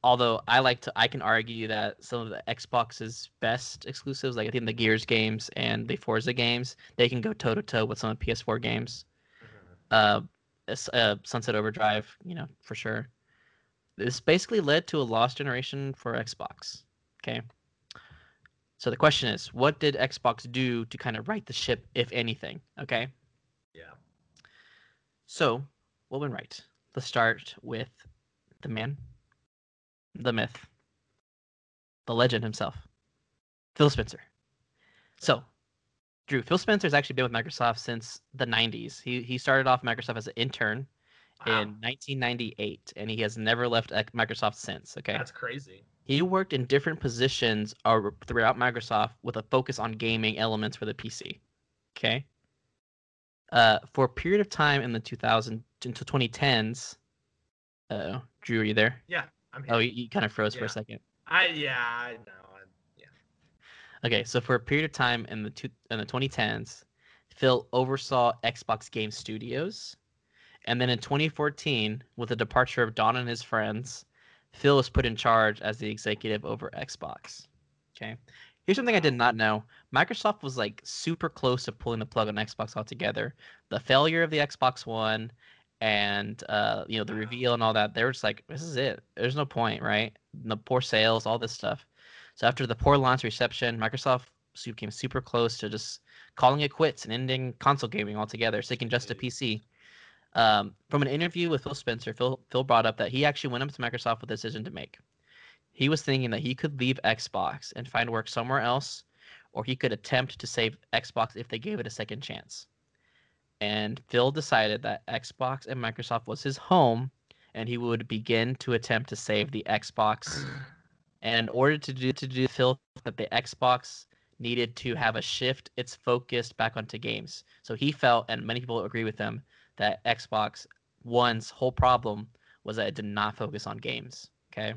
Although I like to, I can argue that some of the Xbox's best exclusives, like I think the Gears games and the Forza games, they can go toe to toe with some of the PS4 games. Uh, uh, Sunset Overdrive, you know, for sure. This basically led to a lost generation for Xbox. Okay. So the question is, what did Xbox do to kind of right the ship, if anything? Okay. yeah. So, what went right? Let's start with the man, the myth, the legend himself, Phil Spencer. So, Drew, Phil Spencer has actually been with Microsoft since the 90s. He, he started off Microsoft as an intern Wow. in 1998, and he has never left Microsoft since. Okay. That's crazy. He worked in different positions throughout Microsoft with a focus on gaming elements for the PC. Okay. Uh, for a period of time in the 2000 into 2010s. Uh, Drew, are you there? Yeah, I'm Oh, here. you, you kind of froze for a second. I yeah, I know. I, yeah. Okay, so for a period of time in the two, in the 2010s, Phil oversaw Xbox Game Studios, and then in 2014, with the departure of Don and his friends, Phil was put in charge as the executive over Xbox. Okay, here's something I did not know: Microsoft was like super close to pulling the plug on Xbox altogether. The failure of the Xbox One, and uh, you know the reveal and all that, they were just like, "This is it. There's no point, right?" The poor sales, all this stuff. So after the poor launch reception, Microsoft su- came super close to just calling it quits and ending console gaming altogether, sticking just to PC. Um, from an interview with Phil Spencer, Phil, Phil brought up that he actually went up to Microsoft with a decision to make. He was thinking that he could leave Xbox and find work somewhere else, or he could attempt to save Xbox if they gave it a second chance. And Phil decided that Xbox and Microsoft was his home, and he would begin to attempt to save the Xbox and in order to do to do Phil that the Xbox needed to have a shift its focus back onto games. So he felt, and many people agree with him, that Xbox One's whole problem was that it did not focus on games. Okay.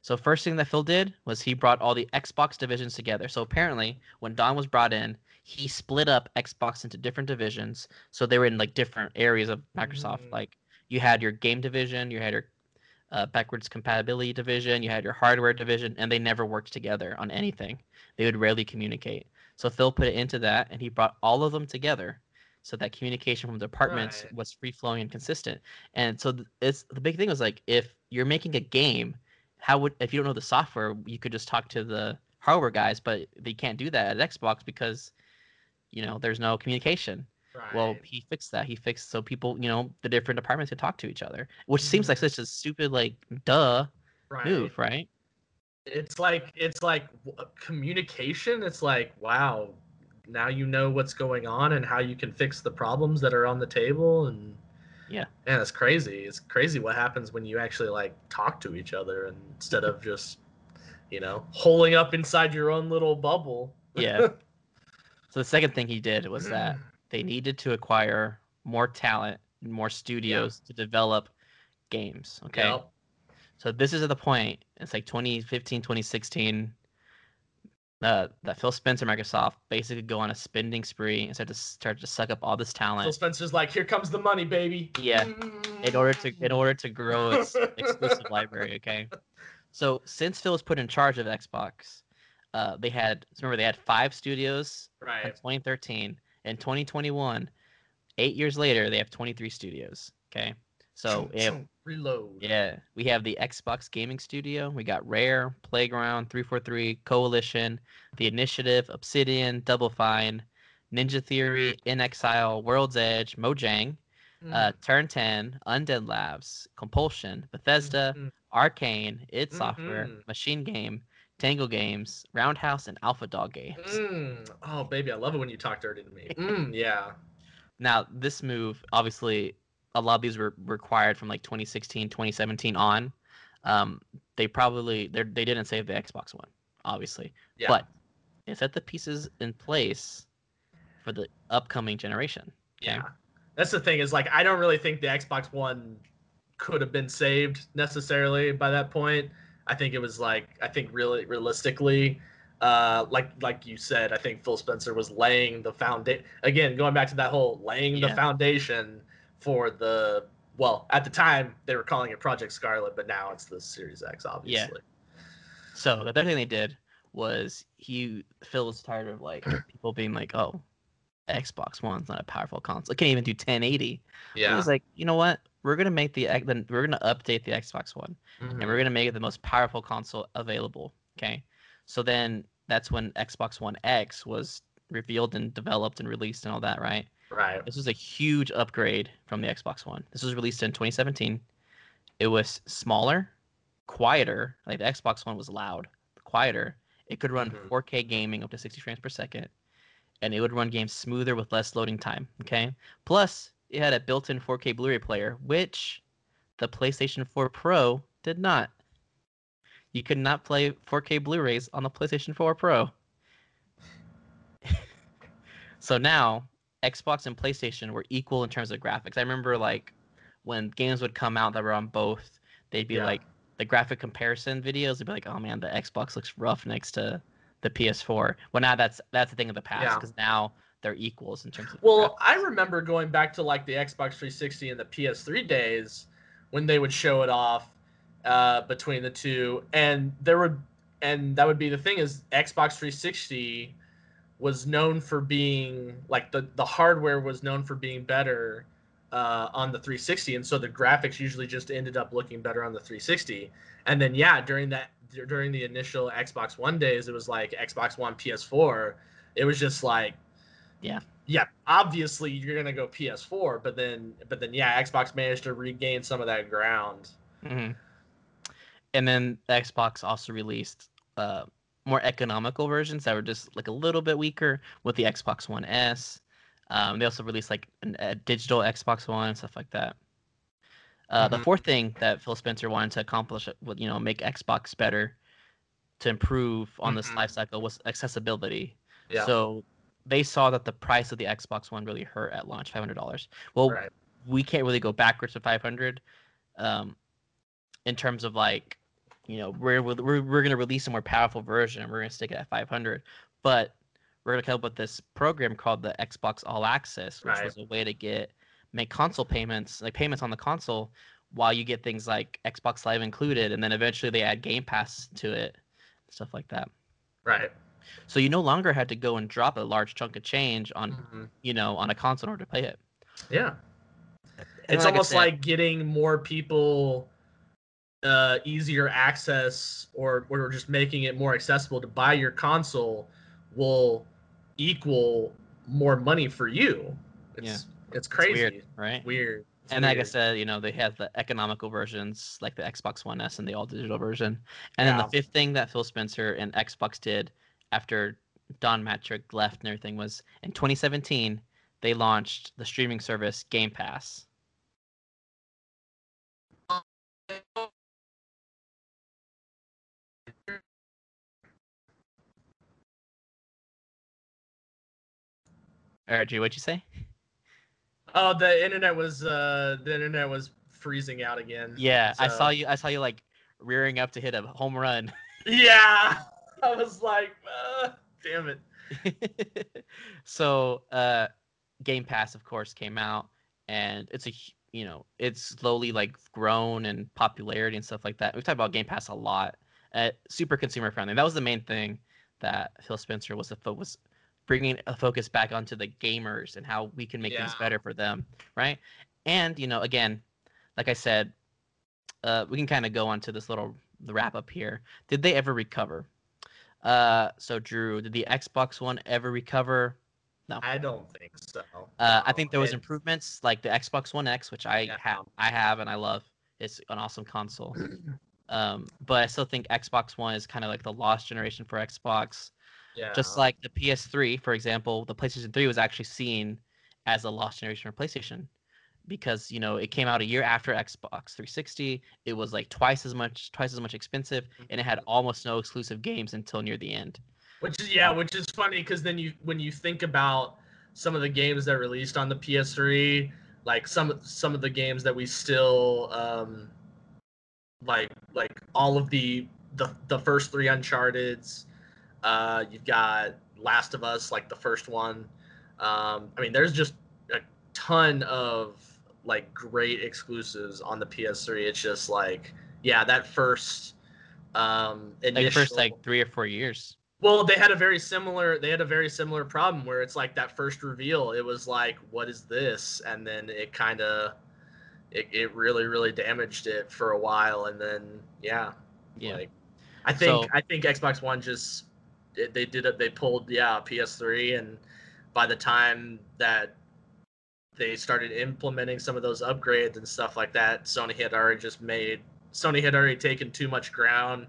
So first thing that Phil did was he brought all the Xbox divisions together. So apparently, when Don was brought in, he split up Xbox into different divisions. So they were in like different areas of Microsoft. Mm. Like you had your game division, you had your uh, backwards compatibility division, you had your hardware division, and they never worked together on anything. They would rarely communicate. So Phil put it into that, and he brought all of them together, so that communication from departments Right. was free flowing and consistent. And so th- it's the big thing was like if you're making a game, how would if you don't know the software, you could just talk to the hardware guys, but they can't do that at Xbox because you know there's no communication. Right. Well, he fixed that. He fixed so people, you know, the different departments could talk to each other, which seems like Mhm. such a stupid, like, duh right. move, right? It's like it's like communication. It's like wow, now you know what's going on and how you can fix the problems that are on the table and Yeah. man, it's crazy. It's crazy what happens when you actually like talk to each other and instead of just you know holding up inside your own little bubble. Yeah. So the second thing he did was that they needed to acquire more talent, and more studios to develop games. Okay. Yep. So this is at the point, it's like 2015, 2016, uh, that Phil Spencer, Microsoft, basically go on a spending spree and start to start to suck up all this talent. Phil. Spencer's like, here comes the money, baby. Yeah, in order to in order to grow its exclusive library. Okay, so since Phil was put in charge of Xbox, uh, they had remember they had five studios right. in 2013. In 2021, eight years later, they have 23 studios. Okay, so have reload. yeah, we have the Xbox Gaming Studio. We got Rare, Playground, 343, Coalition, The Initiative, Obsidian, Double Fine, Ninja Theory, inXile, World's Edge, Mojang, Mm. uh, Turn 10, Undead Labs, Compulsion, Bethesda, Mhm. Arcane, id Software, Mhm. Machine Game, Tango Games, Roundhouse, and Alpha Dog Games. Mm. Oh, baby, I love it when you talk dirty to me. Mm, yeah. Now, this move, obviously, a lot of these were required from like 2016, 2017 on. Um, they probably they they didn't save the Xbox One, obviously, Yeah. but they set the pieces in place for the upcoming generation. Okay? Yeah. That's the thing is like I don't really think the Xbox One could have been saved necessarily by that point. I think it was like I think really realistically, uh, like like you said, I think Phil Spencer was laying the foundation again, going back to that whole laying Yeah. the foundation for the well at the time they were calling it Project Scarlett, but now it's the Series X, obviously. Yeah. So the third thing they did was he Phil was tired of like people being like, oh, Xbox One's not a powerful console. It can't even do 1080. Yeah, He was like, you know what? We're gonna make the then we're gonna update the Xbox One Mhm. and we're gonna make it the most powerful console available. Okay. So then that's when Xbox One X was revealed and developed and released and all that, right? Right. This was a huge upgrade from the Xbox One. This was released in 2017. It was smaller, quieter. Like the Xbox One was loud, quieter. It could run Mhm. 4K gaming up to 60 frames per second, and it would run games smoother with less loading time. Okay. Plus, it had a built-in 4K Blu-ray player, which the PlayStation 4 Pro did not. You could not play 4K Blu-rays on the PlayStation 4 Pro. so now Xbox and PlayStation were equal in terms of graphics. I remember like when games would come out that were on both, they'd be Yeah. like the graphic comparison videos. They'd be like, "Oh man, the Xbox looks rough next to the PS4." Well, now that's that's a thing of the past Yeah. because now they're equals in terms of. Well, graphics. I remember going back to like the Xbox 360 and the PS3 days when they would show it off uh, between the two, and there would, and that would be the thing is Xbox 360 was known for being like the the hardware was known for being better uh, on the 360, and so the graphics usually just ended up looking better on the 360. And then yeah, during that during the initial Xbox One days, it was like Xbox One, PS4. It was just like yeah, yeah obviously you're gonna go PS4, but then but then yeah, Xbox managed to regain some of that ground. Mhm. And then Xbox also released uh, more economical versions that were just like a little bit weaker with the Xbox One S. Um, they also released like an, a digital Xbox One and stuff like that. Uh, The Mhm. fourth thing that Phil Spencer wanted to accomplish, would you know, make Xbox better to improve on this Mhm. life cycle was accessibility. Yeah. So they saw that the price of the Xbox One really hurt at launch, five hundred dollars. Well, Right. we can't really go backwards to 500 um in terms of like you know we're we're, we're going to release a more powerful version and we're going to stick it at 500 but we're going to come up with this program called the xbox all access which Right. was a way to get make console payments like payments on the console while you get things like xbox live included and then eventually they add game pass to it stuff like that Right. so you no longer had to go and drop a large chunk of change on Mhm. you know on a console in order to play it Yeah. And It's like almost said- like getting more people uh, easier access or or just making it more accessible to buy your console will equal more money for you. It's Yeah. it's It's crazy. weird, right Weird. It's and like I said, you know, they have the economical versions like the Xbox One S and the all digital version. And then the fifth thing that Phil Spencer and Xbox did after Don Mattrick left and everything was in 2017, they launched the streaming service Game Pass. RG, what'd you say? Oh, the internet was uh the internet was freezing out again. Yeah, I saw you. I saw you like rearing up to hit a home run. Yeah. I was like, uh, damn it. so uh game pass of course came out and it's a you know it's slowly like grown in popularity and stuff like that we've talked about game pass a lot uh, super consumer friendly that was the main thing that phil spencer was the fo- was bringing a focus back onto the gamers and how we can make things better for them right and you know again like i said uh, we can kind of go on to this little the wrap up here did they ever recover uh, so Drew, did the Xbox One ever recover? No. I don't think so. Uh, I think there was it- improvements like the Xbox One X, which I Yeah. have, I have, and I love. It's an awesome console. um, but I still think Xbox One is kind of like the lost generation for Xbox. Yeah. Just like the PS3, for example, the PlayStation 3 was actually seen as a lost generation for PlayStation because you know it came out a year after Xbox 360. It was like twice as much, twice as much expensive, and it had almost no exclusive games until near the end. Which is yeah, which is funny because then you when you think about some of the games that released on the PS3, like some some of the games that we still um, like like all of the the the first three Uncharted's. Uh, you've got Last of Us, like the first one. Um, I mean, there's just a ton of like great exclusives on the PS3. It's just like, yeah, that first um Like the initial, first like three or four years. well, they had a very similar they had a very similar problem where it's like that first reveal, it was like, what is this? And then it kind of it, it really really damaged it for a while and then yeah. Yeah. Like I think So- I think Xbox One just it, they did it they pulled yeah, PS3 and by the time that they started implementing some of those upgrades and stuff like that, Sony had already just made Sony had already taken too much ground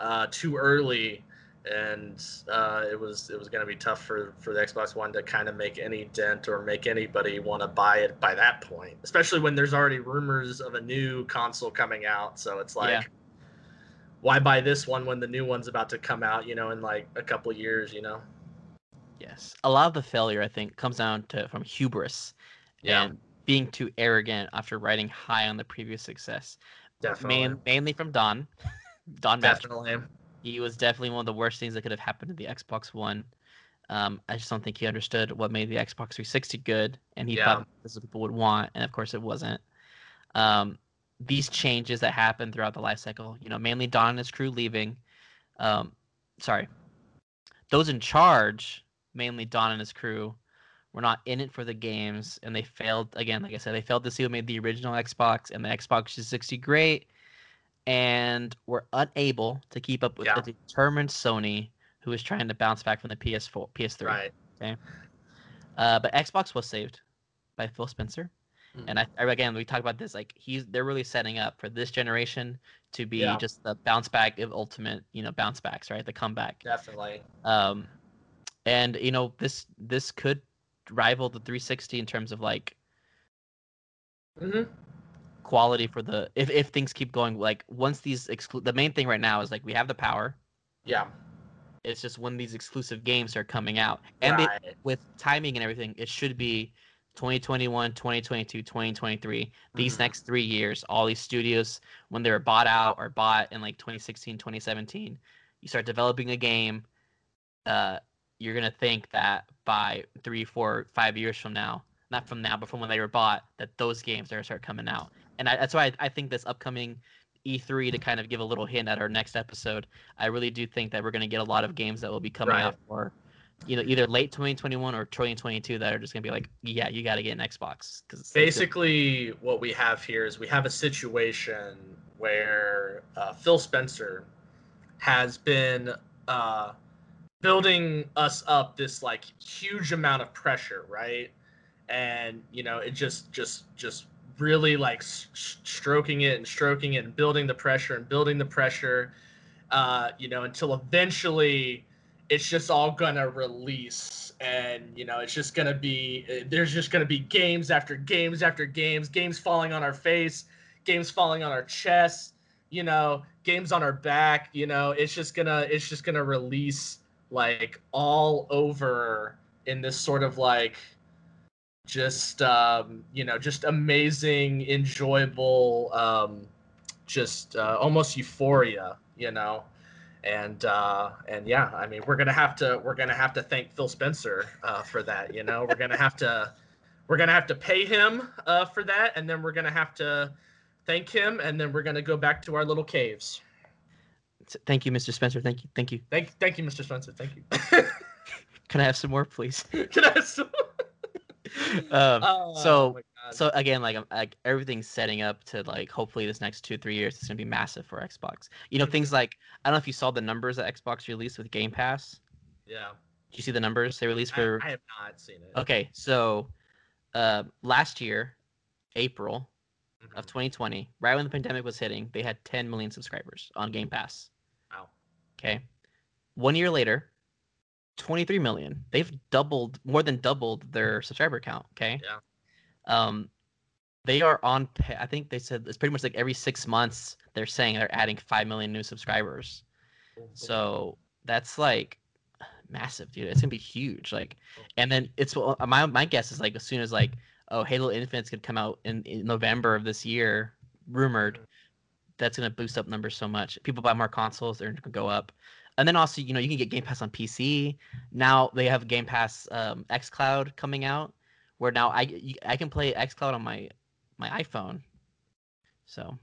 uh, too early, and uh, it was it was going to be tough for for the Xbox One to kind of make any dent or make anybody want to buy it by that point, especially when there's already rumors of a new console coming out. So it's like. Yeah. Why buy this one when the new one's about to come out? You know, in like a couple years. You know. Yes. A lot of the failure I think comes down to from hubris Yeah. and being too arrogant after riding high on the previous success. Definitely. Main, mainly from Don. Don. Definitely. He was definitely one of the worst things that could have happened to the Xbox One. Um, I just don't think he understood what made the Xbox 360 good, and he Yeah. thought this is what people would want, and of course it wasn't. Um, these changes that happened throughout the life cycle, you know, mainly Don and his crew leaving. Um, sorry, those in charge, mainly Don and his crew, were not in it for the games, and they failed again. Like I said, they failed to see what made the original Xbox and the Xbox 360 great, and were unable to keep up with Yeah. a determined Sony who was trying to bounce back from the PS4, PS3. Right. Uh, but Xbox was saved by Phil Spencer, Mhm. and I, I again we talk about this like he's they're really setting up for this generation to be Yeah. just the bounce back of ultimate you know bounce backs right the comeback. Definitely. Um, and you know this this could rival the 360 in terms of like hmm quality for the if if things keep going like once these exclu- the main thing right now is like we have the power. Yeah. It's just when these exclusive games are coming out and they, right. with timing and everything, it should be 2021, 2022, 2023. These Mhm. next three years, all these studios, when they were bought out or bought in like 2016, 2017, you start developing a game. Uh, you're gonna think that by three, four, five years from now, not from now, but from when they were bought, that those games are gonna start coming out. And I, that's why I, I think this upcoming E3 to kind of give a little hint at our next episode. I really do think that we're gonna get a lot of games that will be coming Right. out for you know either late 2021 or 2022 that are just gonna be like yeah you got to get an xbox because basically what we have here is we have a situation where uh, phil spencer has been uh, building us up this like huge amount of pressure right? And you know it just just just really like s- s- stroking it and stroking it and building the pressure and building the pressure uh, you know until eventually it's just all gonna release and you know it's just gonna be uh, there's just gonna be games after games after games games falling on our face games falling on our chest you know games on our back you know it's just gonna it's just gonna release like all over in this sort of like just um you know just amazing enjoyable um just uh, almost euphoria you know and uh and yeah i mean we're gonna have to we're gonna have to thank phil spencer uh for that you know? We're gonna have to we're gonna have to pay him uh for that and then we're gonna have to thank him and then we're gonna go back to our little caves. Thank you mr spencer. Thank you thank you. Thank thank you mr spencer. Thank you. Can i have some more please? Can I have some- um, Oh, so God. So again like like everything's setting up to like hopefully this next two three years it's gonna be massive for xbox you know Mm-hmm. things like i don't know if you saw the numbers that xbox released with game pass yeah Did you see the numbers they released for I have not seen it okay so uh last year april of Mhm. 2020 right when the pandemic was hitting they had 10 million subscribers on game pass Wow. okay one year later 23 million they've doubled more than doubled their subscriber count okay Yeah. Um they are on i think they said it's pretty much like every six months they're saying they're adding 5 million new subscribers so that's like massive dude it's gonna be huge like and then it's well, my my guess is like as soon as like oh, Halo Infinite's gonna come out in, in November of this year, rumored. That's gonna boost up numbers so much. People buy more consoles, they're gonna go up. And then also, you know, you can get Game Pass on PC. Now they have Game Pass um, X Cloud coming out, where now I I can play XCloud on my my iPhone. So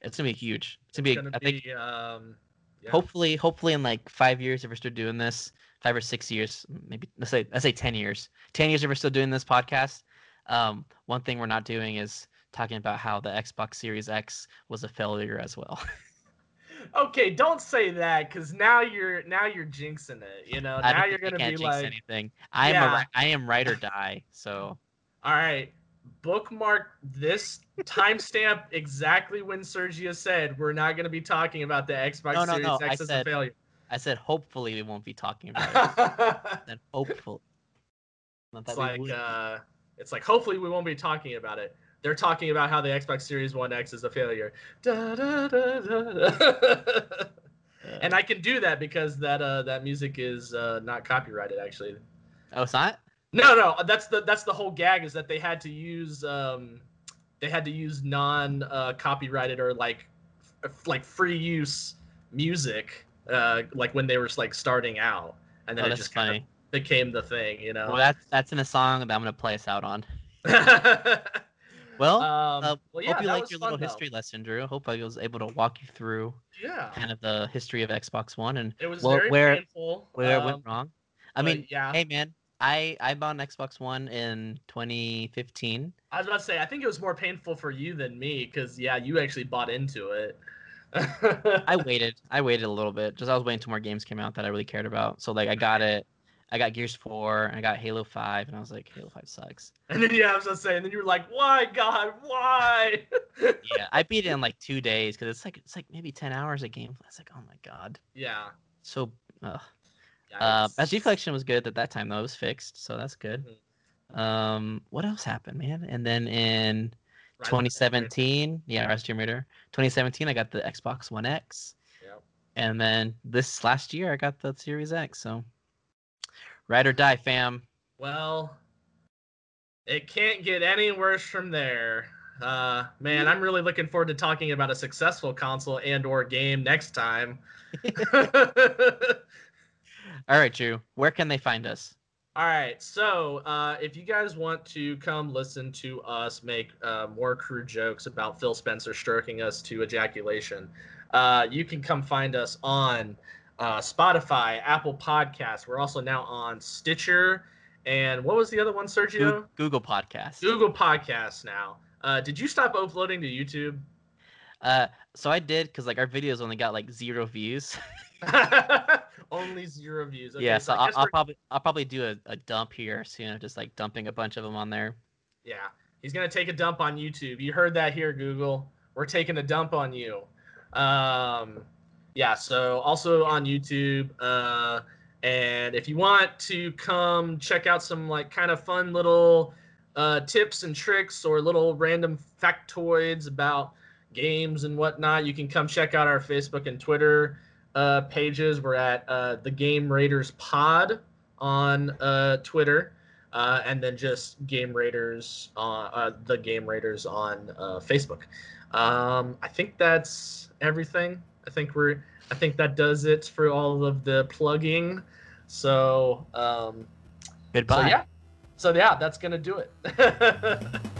it's gonna be huge. It's gonna It's be. gonna I think be, um, yeah. hopefully hopefully in like five years if we're still doing this five or six years maybe let's say let's say 10 years 10 years if we're still doing this podcast um, one thing we're not doing is talking about how the xbox series x was a failure as well Okay, don't say that because now you're now you're jinxing it. You know, I now you're gonna can't be jinx like, anything i am Yeah. ri- i am right or die so all right, bookmark this timestamp exactly when Sergio said we're not gonna be talking about the Xbox No, no, Series no, X as a failure. i said hopefully we won't be talking about it then hopefully Not it's like uh, it's like hopefully we won't be talking about it. They're talking about how the Xbox Series One X is a failure. Da, da, da, da, da. and I can do that because that uh, that music is uh, not copyrighted actually. oh it's not No, no, that's the that's the whole gag is that they had to use um, they had to use non uh, copyrighted or like f- like free use music uh, like when they were like starting out, and then oh it just funny became the thing, you know. well that's that's in a song that i'm gonna play us out on well um, Uh, well, yeah, hope you liked your fun, little though. history lesson, Drew. Hope I was able to walk you through Yeah, kind of the history of Xbox One and it was well, very where- painful. where it um, went wrong. I mean, yeah, hey man, I I bought an Xbox One in 2015. I was about to say, I think it was more painful for you than me because yeah, you actually bought into it. I waited. I waited a little bit. Just I was waiting until more games came out that I really cared about. So like I got it. I got Gears 4 and I got Halo 5 and I was like Halo 5 sucks. and then yeah, I was gonna say, and then you were like, why, God, why? Yeah, I beat it in like 2 days cuz it's like it's like maybe 10 hours a game. It's like, "Oh my god." yeah. So uh, Uh, SD collection was good at that time though. It was fixed, so that's good. Mm-hmm. Um, what else happened, man? And then in Rise of the Tomb Raider. 2017, yeah, Rise of Tomb 2017, I got the Xbox One X, Yep. and then this last year, I got the Series X. So, ride or die, fam. Well, it can't get any worse from there. Uh, man, I'm really looking forward to talking about a successful console and or game next time. All right, Drew. Where can they find us? All right, so uh, if you guys want to come listen to us make uh, more crude jokes about Phil Spencer stroking us to ejaculation, uh, you can come find us on uh, Spotify, Apple Podcasts. We're also now on Stitcher, and what was the other one, Sergio? Google Podcast. Google Podcasts now. Uh, did you stop uploading to YouTube? Uh, so I did because like our videos only got like zero views. Only zero views. Okay, yeah, so so I'll, I'll probably I'll probably do a, a dump here soon, just like dumping a bunch of them on there. Yeah, he's gonna take a dump on YouTube. You heard that here, Google. We're taking a dump on you. Um, yeah. So also on YouTube. Uh, and if you want to come check out some like kind of fun little uh, tips and tricks or little random factoids about games and whatnot, you can come check out our Facebook and Twitter uh, pages. We're at uh, the Game Raiders Pod on uh, Twitter, uh, and then just Game Raiders on uh, the Game Raiders on uh, Facebook. Um, I think that's everything. I think we're. I think that does it for all of the plugging. So, um, Goodbye. so yeah. So yeah, that's gonna do it.